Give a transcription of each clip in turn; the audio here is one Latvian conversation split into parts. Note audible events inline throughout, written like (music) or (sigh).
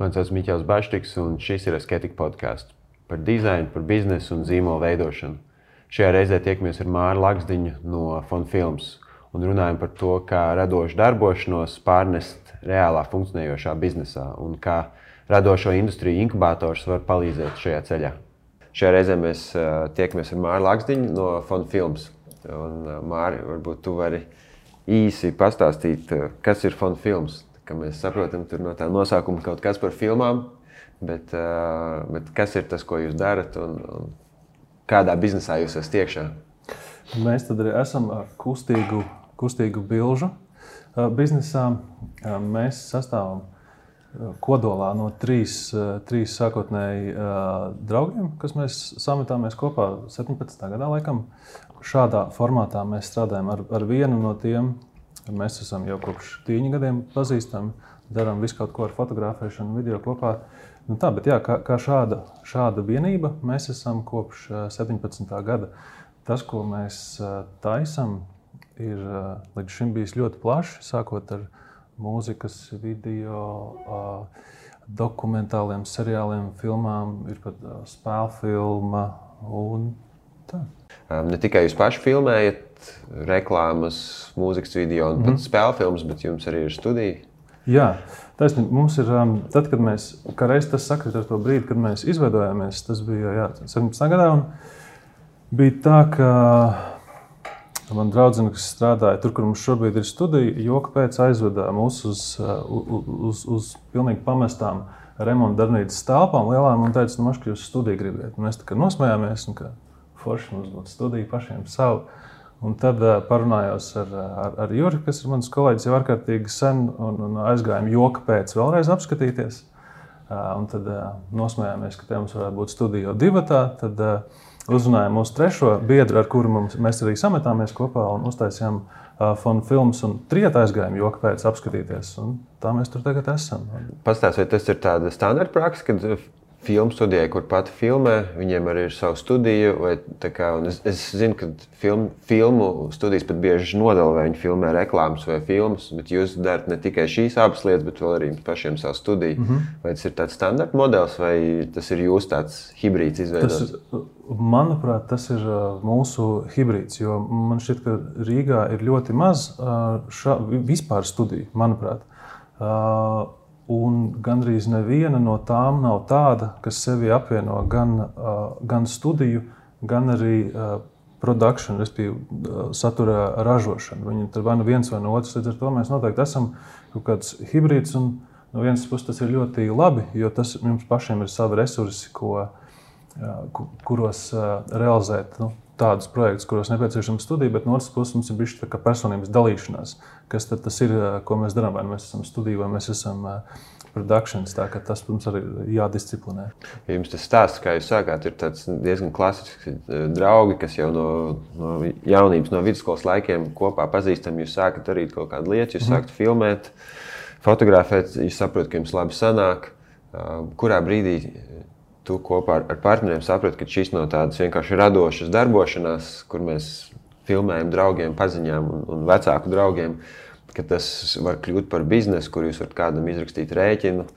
Mani sauc Miķels Baštiks, un šis ir Asketika podkāsts par dizainu, par biznesu un zīmolu veidošanu. Šajā reizē tiekamies ar Māru Lakstiņu no Fona Films un runājam par to, kā radošu darbošanos pārnest reālā funkcionējošā biznesā un kā radošo industriju inkubators var palīdzēt šajā ceļā. Šajā reizē mēs tiekamies ar Māru Lakstiņu no Fona Films. Un, Māri, varbūt tu vari īsi pastāstīt, kas ir Fona Films ka mēs saprotam, no tā nosaukuma kaut kas par filmām, bet, bet kas ir tas, ko jūs darat un, un kādā biznesā jūs esat iekšā? Mēs tad arī esam kustīgu, kustīgu bilžu biznesā. Mēs sastāvam kodolā no trīs, trīs sākotnēji draugiem, kas mēs sametāmies kopā 17. gadā. Laikam. Šādā formātā mēs strādājam ar, ar vienu no tiem Mēs esam jau kopš tīņa gadiem pazīstami, darām visu kaut ko ar fotografēšanu, video kopā. Nu tā, bet jā, kā, kā šāda, šāda vienība mēs esam kopš 17. gada. Tas, ko mēs taisām, ir līdz šim bijis ļoti plašs, sākot ar mūzikas, video, dokumentāliem seriāliem, filmām, ir pat spēļu filma un tā. Ne tikai jūs paši filmējat, reklāmas, mūzikas video un mm -hmm. pat mhm. spēļu filmas, bet jums arī ir studija. Jā, taisnība. Mums ir, um, tad, kad mēs, kā reiz tas sakrit ar to brīdi, kad mēs izveidojāmies, tas bija jā, 17. gadā. Bija tā, ka man draudzene, kas strādāja tur, kur mums šobrīd ir studija, joka pēc aizveda mūs uz, uh, uz, uz, uz pilnīgi pamestām remonta darbnīcas telpām lielām un teica, nu, mašķi, jūs studiju gribiet. Un mēs tā kā nosmējāmies, un ka forši mums būtu studija pašiem savu. Un tad uh, parunājos ar, ar, ar Juri, kas ir mans kolēģis jau ārkārtīgi sen, un, un aizgājām joka pēc vēlreiz apskatīties. Uh, un tad uh, nosmējāmies, ka te mums varētu būt studija divi. Tad uh, uzrunājām mūsu trešo biedru, ar kuru mums, mēs arī sametāmies kopā un uztaisījām uh, fonu filmas. Un trijotā aizgājām joka pēc apskatīties. Un tā mēs tur tagad esam. Pastāstiet, tas ir tāds standarta praksa, kad filmu studijai, kur pati filmē. Viņiem arī ir sava studija. Kā, es, es zinu, ka film, filmu studijas pat bieži nodala, vai viņi filmē reklāmas vai filmas. Bet jūs darāt ne tikai šīs abas lietas, bet arī pašiem savu studiju. Mm -hmm. Vai tas ir tāds standarta modelis, vai tas ir jūsu tāds hibrīds izveidots? Manuprāt, tas ir mūsu hibrīds. Jo man šķiet, ka Rīgā ir ļoti maz šā, vispār studiju, manuprāt. Un gandrīz neviena no tām nav tāda, kas sevi apvieno gan, gan studiju, gan arī produkciju, respektīvi satura ražošanu. Viņi ir vai nu viens vai no otras. Līdz ar to mēs noteikti esam kaut kāds hibrīds. No vienas puses tas ir ļoti labi, jo tas mums pašiem ir savi resursi, ko, kuros realizēt. Nu, tādus projektus, kuros nepieciešama studija, bet no otras puses mums ir bijis tā kā personības dalīšanās. Kas tad ir, ko mēs darām? Vai mēs esam studija, vai mēs esam produkcijas. Tas mums arī jādisciplinē. Ja jums tas stāsts, kā jūs sākāt, ir diezgan klasisks draugi, kas jau no, no jaunības, no vidusskolas laikiem kopā pazīstami. Jūs sākat darīt kaut kādu lietu, jūs mm. sākat filmēt, fotografēt, jūs saprotat, ka jums labi sanāk. Kurā brīdī tu kopā ar, ar partneriem saproti, ka šis no tādas vienkārši radošas darbošanās, kur mēs filmējam draugiem, paziņām un, un vecāku draugiem, ka tas var kļūt par biznesu, kur jūs varat kādam izrakstīt rēķinu.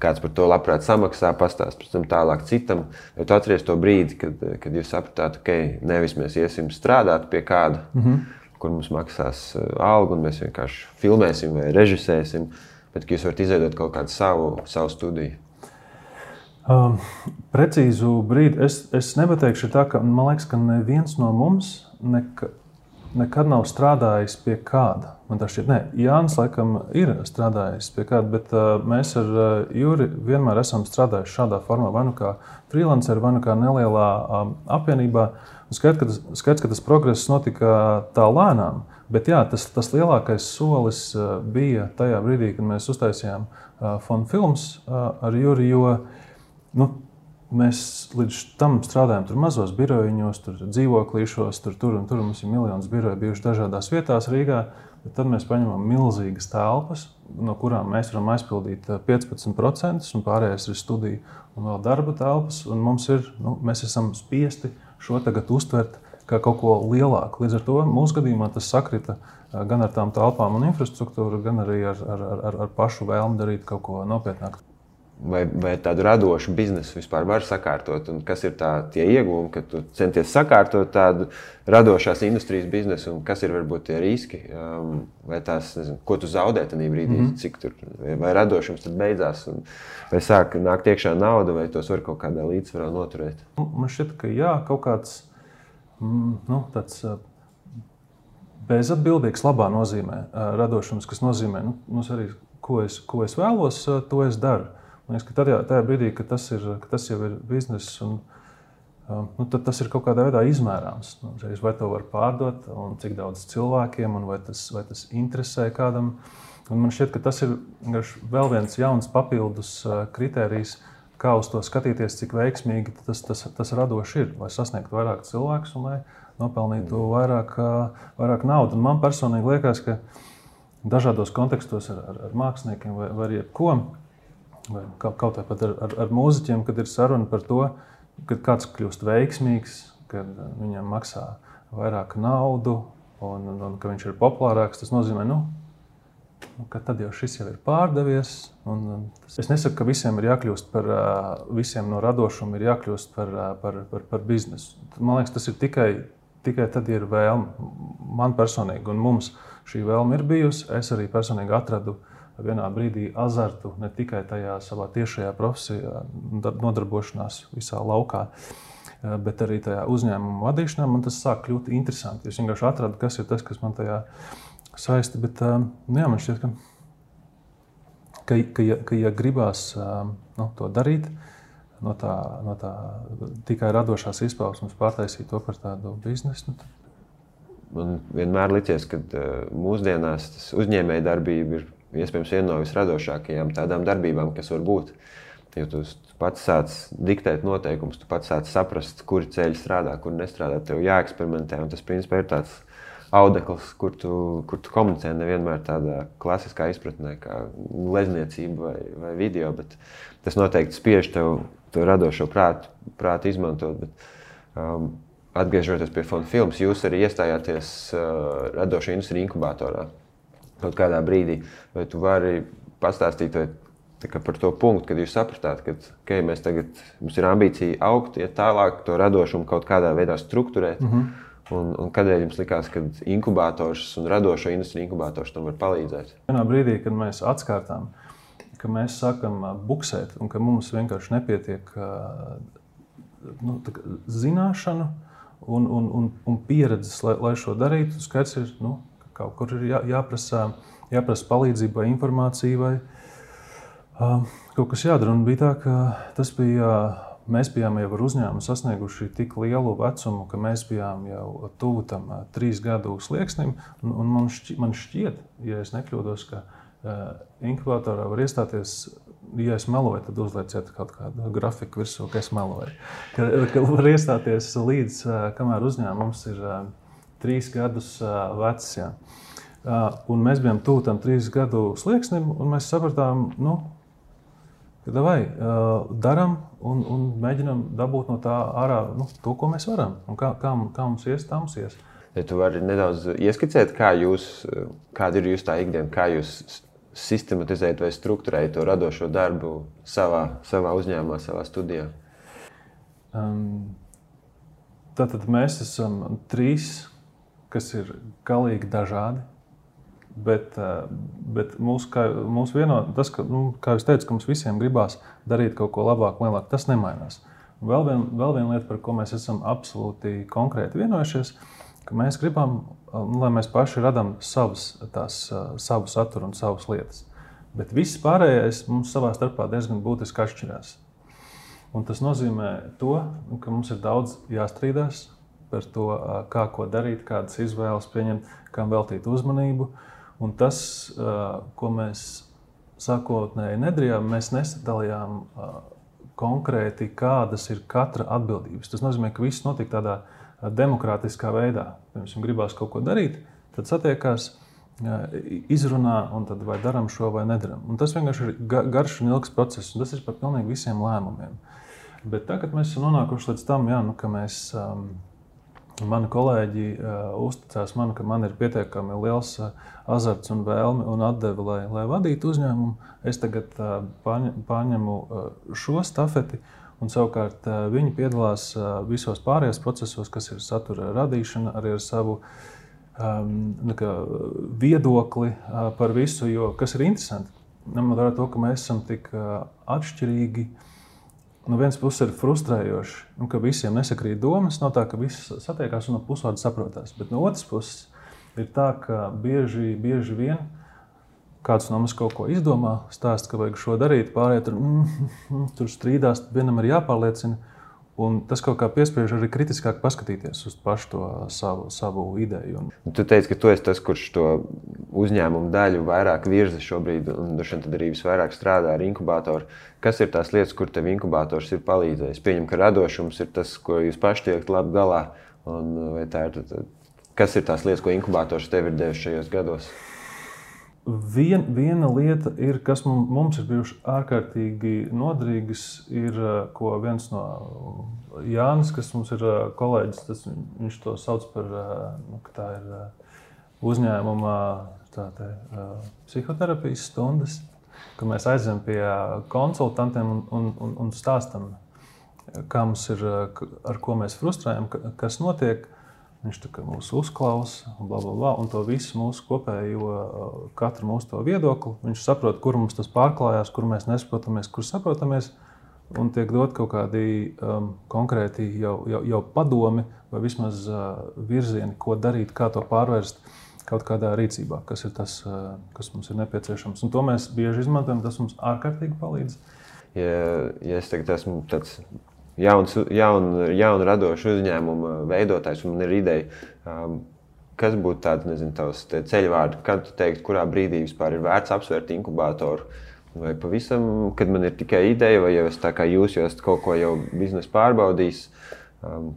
Kāds par to labprāt samaksā, pastāstīs pēc tam tālāk citam. Vai tu atceries to brīdi, kad, kad jūs sapratāt, ka okay, nevis mēs iesim strādāt pie kāda, mm -hmm. kur mums maksās uh, algu, un mēs vienkārši filmēsim vai režisēsim, bet ka jūs varat izveidot kaut kādu savu, savu studiju. Um, precīzu brīdi es, es nepateikšu, tā, ka man liekas, ka neviens no mums neka, nekad nav strādājis pie kāda. Man tā šķiet, ne, Jānis laikam ir strādājis pie kāda, bet uh, mēs ar uh, Juri vienmēr esam strādājuši šādā formā, vai nu kā freelancer, vai nu kā nelielā um, apvienībā. Skaidrs, ka, tas, skaidrs, ka tas progress notika tā lēnām, bet jā, tas, tas lielākais solis uh, bija tajā brīdī, kad mēs uztaisījām uh, fonu filmas uh, ar Juri. Jo, uh, Nu, Mēs līdz tam strādājam tur mazos birojiņos, tur dzīvoklīšos, tur, tur un tur mums ir miljonus biroju bijuši dažādās vietās Rīgā. Tad mēs paņemam milzīgas telpas, no kurām mēs varam aizpildīt 15%, eh, un pārējais ir studija un vēl darba telpas. Mums ir, nu, mēs esam spiesti šo tagad uztvert kā kaut ko lielāku. Līdz ar to mūsu gadījumā tas sakrita eh, gan ar tām telpām un infrastruktūru, gan arī ar, ar, ar, ar pašu vēlmi darīt kaut ko nopietnāku. Vai, vai tādu radošu biznesu vispār var sakārtot, un kas ir tā, tie iegūmi, ka tu centies sakārtot tādu radošās industrijas biznesu, un kas ir varbūt tie riski, um, vai tās, nezinu, ko tu zaudē tajā brīdī, mm -hmm. cik tur, vai radošums tad beidzās, un, vai sāk nākt iekšā nauda, vai tos var kaut kādā līdzsvarā noturēt. Nu, man šķiet, ka jā, kaut kāds mm, nu, tāds. Bezatbildīgs, labā nozīmē, radošums, kas nozīmē, nu, arī, ko es, ko es vēlos, to es daru. Man liekas, ka tajā, tajā brīdī, kad tas, ir, ka tas jau ir bizness, un, um, nu, tas ir kaut kādā veidā izmērāms. Nu, vai to var pārdot, un cik daudz cilvēkiem, un vai tas, vai tas interesē kādam. Un man šķiet, ka tas ir vēl viens jauns papildus uh, kritērijs, kā uz to skatīties, cik veiksmīgi tas, tas, tas radoši ir. Lai sasniegtu vairāk cilvēku un lai nopelnītu mm. vairāk, uh, vairāk naudas. Man personīgi liekas, ka dažādos kontekstos ar, ar, ar māksliniekiem vai, vai jebko vai kaut, kaut vai pat ar, ar, ar mūziķiem, kad ir saruna par to, ka kāds kļūst veiksmīgs, kad viņam maksā vairāk naudu un, un, un ka viņš ir populārāks. Tas nozīmē, nu, nu, ka tad jau šis jau ir pārdevies. Un, es nesaku, ka visiem ir jākļūst par, visiem no radošuma ir jākļūst par, par, par, par biznesu. Man liekas, tas ir tikai, tikai tad, ja ir vēlme. Man personīgi un mums šī vēlme ir bijusi. Es arī personīgi atradu uh, vienā brīdī azartu ne tikai tajā savā tiešajā profesijā, nodarbošanās visā laukā, eh, bet arī tajā uzņēmuma vadīšanā. Man tas sāk kļūt interesanti. Es vienkārši atradu, kas ir tas, kas man tajā saista. Bet eh, nu, jā, man šķiet, ka, ka, ka, ja, ka ja gribās eh, nu, to darīt, no tā, no tā tikai radošās izpausmes pārtaisīt to par tādu biznesu. Nu, Man vienmēr liekas, ka mūsdienās uzņēmējdarbība ir iespējams viena no visradošākajām tādām darbībām, kas var būt. Jo tu pats sāc diktēt noteikumus, tu pats sāc saprast, kuri ceļi strādā, kur nestrādā. Tev jāeksperimentē. Un tas principā ir tāds audekls, kur tu, kur tu komunicē nevienmēr tādā klasiskā izpratnē, kā glezniecība vai, vai video. Tas noteikti spiež tev to radošo prātu, prātu izmantot. Bet, um, atgriežoties pie fonda filmas, jūs arī iestājāties uh, radošo industriju inkubatorā kaut kādā brīdī. Vai tu vari pastāstīt vai, par to punktu, kad jūs sapratāt, ka okay, mēs tagad, mums ir ambīcija augt, iet tālāk, to radošumu kaut kādā veidā strukturēt. Mm -hmm. Un, un kādēļ jums likās, ka inkubators un radošo industriju inkubators tam var palīdzēt? Vienā brīdī, kad mēs atkārtām, ka mēs sākam buksēt un ka mums vienkārši nepietiek nu, zināšanu un, un, un, un pieredzes, lai, lai šo darītu, skaidrs ir, nu, Kaut kur ir jā, jāprasa, jāprasa palīdzība vai informācija, vai uh, kaut kas jādara. Un bija tā, ka tas bija. Mēs bijām jau ar uzņēmumu sasnieguši tik lielu vecumu, ka mēs bijām jau tuvu tam uh, trīs gadu slieksnim. Un, un man, šķiet, man šķiet, ja es nekļūdos, ka uh, inkubatorā var iestāties ja es meloju, tad uzlieciet kaut kādu grafiku virsū, ka es meloju. Ka, ka var iestāties līdz kamēr uzņēmums ir trīs gadus vecs. Jā. Un mēs bijām tuvu tam trīs gadu slieksnim, un mēs sapratām, nu, ka vai darām un, un mēģinām dabūt no tā ārā nu, to, ko mēs varam. Un kā, kā, kā mums ies, tā mums ies. Ja tu vari nedaudz ieskicēt, kā jūs, kāda ir jūsu tā ikdiena, kā jūs sistematizējat vai struktūrējat to radošo darbu savā, savā uzņēmumā, savā studijā? Um, tātad mēs esam trīs kas ir galīgi dažādi. Bet, eh, bet mūsu, kā, mūsu vieno, tas, ka, nu, kā jau teicu, ka mums visiem gribās darīt kaut ko labāku, lielāku, tas nemainās. Vēl, vien, vēl viena lieta, par ko mēs esam absolūti konkrēti vienojušies, ka mēs gribam, eh, lai mēs paši radām savus, eh, savu saturu un savas lietas. Bet viss pārējais mums savā starpā diezgan būtiski atšķirās. Un tas nozīmē, to, ka mums ir daudz jāstrīdās, par to, kā ko darīt, kādas izvēles pieņemt, kam veltīt uzmanību. Un tas, ko mēs sākotnēji nedarījām, mēs nesadalījām konkrēti, kādas ir katra atbildības. Tas nozīmē, ka viss notiek tādā demokrātiskā veidā. Pirms jums gribās kaut ko darīt, tad satiekās, izrunā, un tad vai darām šo vai nedaram. Un tas vienkārši ir garš un ilgs process, un tas ir par pilnīgi visiem lēmumiem. Bet tagad mēs esam nonākuši līdz tam, jā, nu, ka mēs um, Mani kolēģi uh, uzticās man, ka man ir pietiekami liels uh, azarts un vēlme un atdeve, lai, lai vadītu uzņēmumu. Es tagad uh, pārņemu uh, šo stafeti, un savukārt uh, viņi piedalās uh, visos pārējos procesos, kas ir satura radīšana, arī ar savu um, kā, viedokli uh, par visu, jo kas ir interesanti. Ņemot vērā to, ka mēs esam tik uh, atšķirīgi. Uh, no vienas puses ir frustrējoši, nu, ka visiem nesakrīt domas, nav tā, ka visi satiekās un no pusvārdu saprotās. Bet no otras puses ir tā, ka bieži, bieži vien kāds no mums kaut ko izdomā, stāsta, ka vajag šo darīt, pārējie tur, mm, mm, (laughs) tur strīdās, vienam ir jāpārliecina. Un tas kaut kā piespiež arī kritiskāk paskatīties uz pašu to savu, savu ideju. Un... Tu teici, ka tu esi tas, kurš to uzņēmumu daļu vairāk virza šobrīd, un tad arī visvairāk strādā ar inkubatoru. Kas ir tās lietas, kur tev inkubators ir palīdzējis? Pieņem, ka radošums ir tas, ko jūs paši tiekat labi galā. Un, ir, kas ir tās lietas, ko inkubators tev ir devis šajos gados? Vien, viena lieta, ir, kas mums ir bijuši ārkārtīgi noderīgas, ir ko viens no Jānis, kas mums ir kolēģis, tas, viņš to sauc par nu, tā ir uzņēmuma tā te, psihoterapijas stundas, ka mēs aizējām pie konsultantiem un, un, un, un stāstam, kā mums ir, ar ko mēs frustrējam, kas notiek. Viņš mūs uzklausa, bla, bla, bla, un to visu mūsu kopējo, katru mūsu viedokli. Viņš saprot, kur mums tas pārklājās, kur mēs nesaprotamies, kur saprotamies. Un tiek dot kaut kādi um, konkrēti jau, jau, jau padomi vai vismaz uh, virzieni, ko darīt, kā to pārvērst kaut kādā rīcībā, kas ir tas, uh, kas mums ir nepieciešams. Un to mēs bieži izmantojam, tas mums ārkārtīgi palīdz. Ja, ja es tagad esmu tāds jauns, jaun, jaun radošs uzņēmuma veidotājs, un man ir ideja, um, kas būtu tāds nezinu, ceļvārds, kad tu teiktu, kurā brīdī vispār ir vērts apsvērt inkubatoru. Vai pavisam, kad man ir tikai ideja, vai jau es tā kā jūs jau esat kaut ko jau biznesa pārbaudījis, um,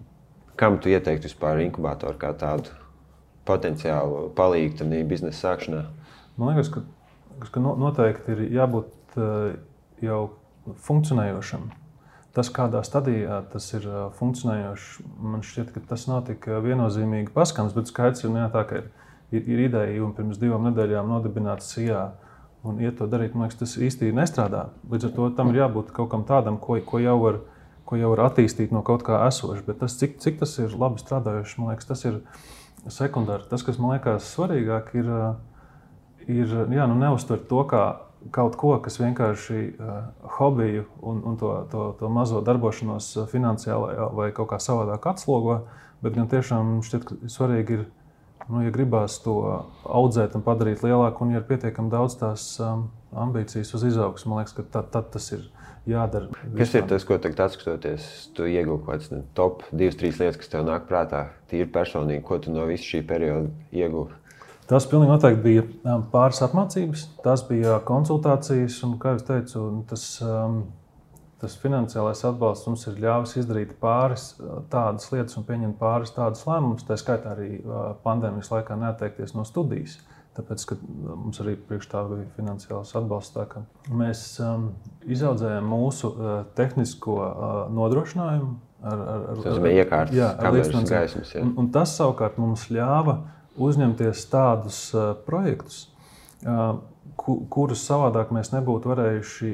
kam tu ieteiktu vispār inkubatoru kā tādu potenciālu palīdzību tam biznesa sākšanā? Man liekas, ka, ka noteikti ir jābūt uh, jau funkcionējošam Tas, kādā stadijā tas ir funkcionējošs, man šķiet, ka tas nav tik viennozīmīgi paskams, bet skaidrs ir, nu jā, tā, ka ir, ir, ir ideja un pirms divām nedēļām nodibināts SIA. Un iet to darīt, man liekas, tas īstenībā nestrādā. Līdz ar to tam ir jābūt kaut kam tādam, ko, ko, jau, var, ko jau var attīstīt no kaut kā esoša. Bet tas, cik, cik tas ir labi strādājošs, man liekas, tas ir sekundāri. Tas, kas man liekas svarīgāk, ir, ir jā, nu, neuztvert to kā kaut ko, kas vienkārši uh, hobiju un, un to, to, to mazo darbošanos uh, finansiāli vai kaut kā savādāk atslogo, bet gan tiešām šķiet, ka svarīgi ir, nu, ja gribās to audzēt un padarīt lielāku, un ja ir pietiekami daudz tās um, ambīcijas uz izaugsmu, man liekas, ka tad, tad tas ir jādara. Kas ir tas, ko tagad atskatoties, tu iegūsi kaut kādas top divas, trīs lietas, kas tev nāk prātā, tīri personīgi, ko tu no visa šī perioda iegūsi? Tas pilnīgi noteikti bija um, pāris apmācības, tas bija konsultācijas, un, kā jau teicu, tas, um, tas finansiālais atbalsts mums ir ļāvis izdarīt pāris uh, tādas lietas un pieņemt pāris tādus lēmumus. Tā skaitā arī uh, pandēmijas laikā neatteikties no studijas. Tāpēc, uh, mums arī priekš tā bija finansiāls atbalsts. Mēs um, izaudzējām mūsu uh, tehnisko uh, nodrošinājumu ar, ar, ar, tas bija iekārtas, ar līdzsvaru gaismas. Tas savukārt mums ļāva uh, uzņemties tādus projektus, ku, kurus savādāk mēs nebūtu varējuši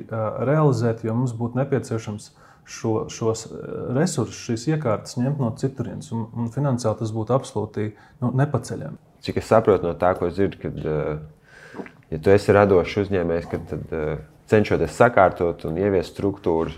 realizēt, jo mums būtu nepieciešams šo, šos resursus, šīs iekārtas ņemt no citurienes. Un, un finansiāli tas būtu absolūti nu, nepaceļami. Cik es saprotu no tā, ko dzirdu, kad, ja tu esi radošs uzņēmējs, tad cenšoties sakārtot un ieviest struktūru,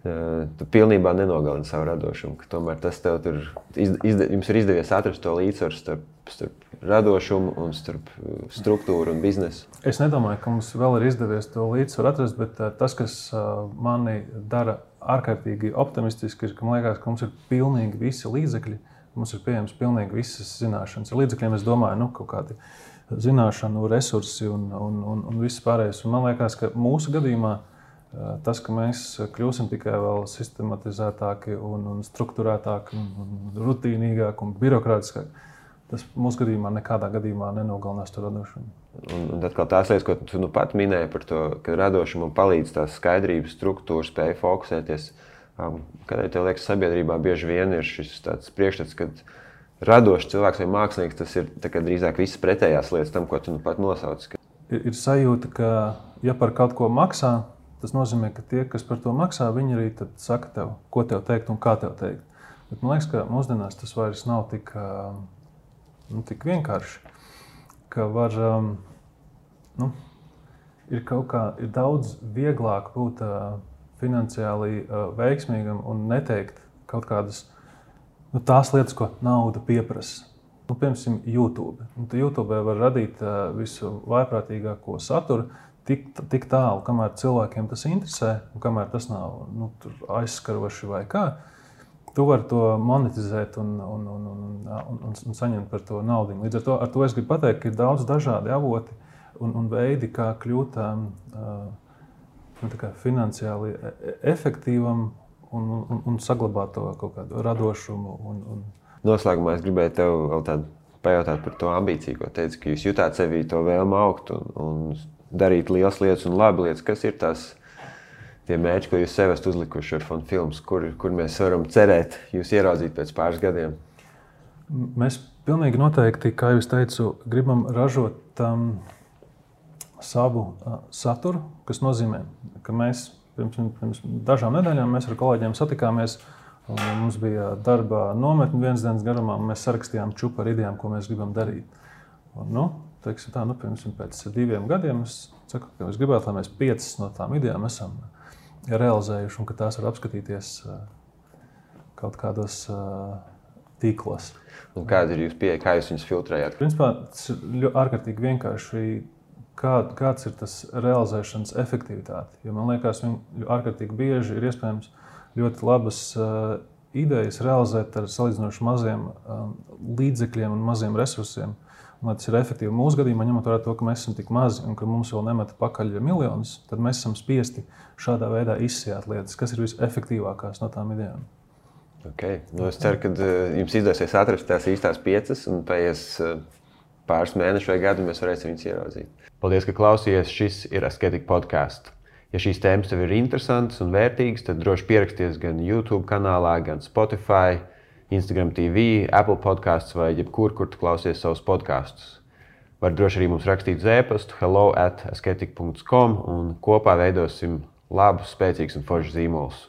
tu pilnībā nenogalini savu radošumu. Tomēr tas tev tur izd, jums ir izdevies atrast to līdzsvaru starp, starp radošumu un starp struktūru un biznesu. Es nedomāju, ka mums vēl ir izdevies to līdzsvaru atrast, bet tas, kas mani dara ārkārtīgi optimistiski, ir, ka man liekas, ka mums ir pilnīgi visi līdzekļi. Mums ir pieejams pilnīgi visas zināšanas. Ar līdzekļiem es domāju, nu, kaut kādi zināšanu, resursi un, un, un, un viss pārējais. Un man liekas, ka mūsu gadījumā Tas, ka mēs kļūsim tikai vēl sistematizētāki, un, un struktūrētāki, un, un rutīnīgāki un birokrātiskāki, tas mūsu gadījumā nekādā gadījumā nenogalinās to radošumu. Un, un atkal tās lietas, ko tu nu pat minēji par to, ka radošumam palīdz tās skaidrības, struktūra, spēja fokusēties. Um, kādēļ tev liekas, sabiedrībā bieži vien ir šis priekšstats, ka radošs cilvēks vai mākslinieks, tas ir drīzāk visas pretējās lietas tam, ko tu nu pat nosauci. Ir, ir sajūta, ka, ja par kaut ko maksā, tas nozīmē, ka tie, kas par to maksā, viņi arī saka tev, ko tev teikt un kā tev teikt. Bet man liekas, ka mūsdienās tas vairs nav tik, nu, tik vienkārši, ka var, nu, ir kaut kā, ir daudz vieglāk būt finansiāli veiksmīgam un neteikt kaut kādas nu, tās lietas, ko nauda pieprasa. Nu, piemēram, YouTube. Nu, YouTube var radīt uh, visu vaiprātīgāko saturu tik, tik tālu, kamēr cilvēkiem tas interesē, un kamēr tas nav nu, aizskaroši vai kā. Tu vari to monetizēt un, un, un, un, un, un, saņemt par to naudu. Līdz ar to, ar to es gribu pateikt, ka ir daudz dažādi avoti un, un veidi, kā kļūt um, uh, nu, finansiāli e, e, efektīvam un, un, un saglabāt to kaut kādu radošumu. Un, un... Noslēgumā es gribēju tev vēl tādu pajautāt par to ambīciju, ko teici, ka jūs jutāt sevī to vēlmu augt un, un darīt lielas lietas un labi lietas. Kas ir tās tie mērķi, ko jūs sev esat uzlikuši ar fonu filmu, kur, kur mēs varam cerēt jūs ieraudzīt pēc pāris gadiem? Mēs pilnīgi noteikti, kā jau teicu, gribam ražot um, savu uh, saturu, kas nozīmē, ka mēs pirms, pirms dažām nedēļām ar kolēģiem satikāmies. Mums bija darba nometne viens dienas garumā, un mēs sarakstījām čupu ar idejām, ko mēs gribam darīt. Un, nu, teiksim, tā, nu, pirms, pēc diviem gadiem es, saku, es gribētu, lai mēs piecas no tām idejām esam realizējuši un ka tās var apskatīties kaut kādos tīklos. Un kāda ir jūsu pieeja, kā jūs viņus filtrējat? Principā tas ir ārkārtīgi vienkārši kā, kāds ir tas realizēšanas efektivitāte. Jo man liekas, ka ārkārtīgi bieži ir iespējams ļoti labas uh, idejas realizēt ar salīdzinoši maziem um, līdzekļiem un maziem resursiem. Un, lai tas ir efektīvi mūsu gadījumā, ņemot vērā to, ka mēs esam tik mazi un ka mums vēl nemeta pakaļ miljonus, tad mēs esam spiesti šādā veidā izsijāt lietas, kas ir visefektīvākās no tām idejām. Okay. Nu, es ceru, ka uh, jums izdosies atrast tās īstās piecas un pēc uh, pāris mēnešu vai gadu mēs varēsim viņus ieraudzīt. Paldies, ka klausījāties. Šis ir Asketika podkāsts. Ja šīs tēmas tev ir interesantas un vērtīgas, tad droši pieraksties gan YouTube kanālā, gan Spotify, Instagram TV, Apple podkāstos vai jebkur, kur tu klausies savus podkāstus. Var droši arī mums rakstīt zēpastu hello at asketika.com un kopā veidosim labus, spēcīgus un foršus zīmolus.